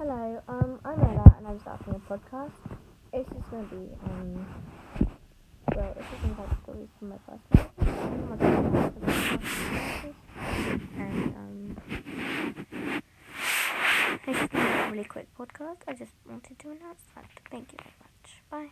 Hello, um, I'm Ella and I'm starting a podcast. It's just gonna be, um, well, it's just gonna be stories from my personal life, and, um, it's just gonna a really quick podcast. I just wanted to announce that. Thank you very much. Bye.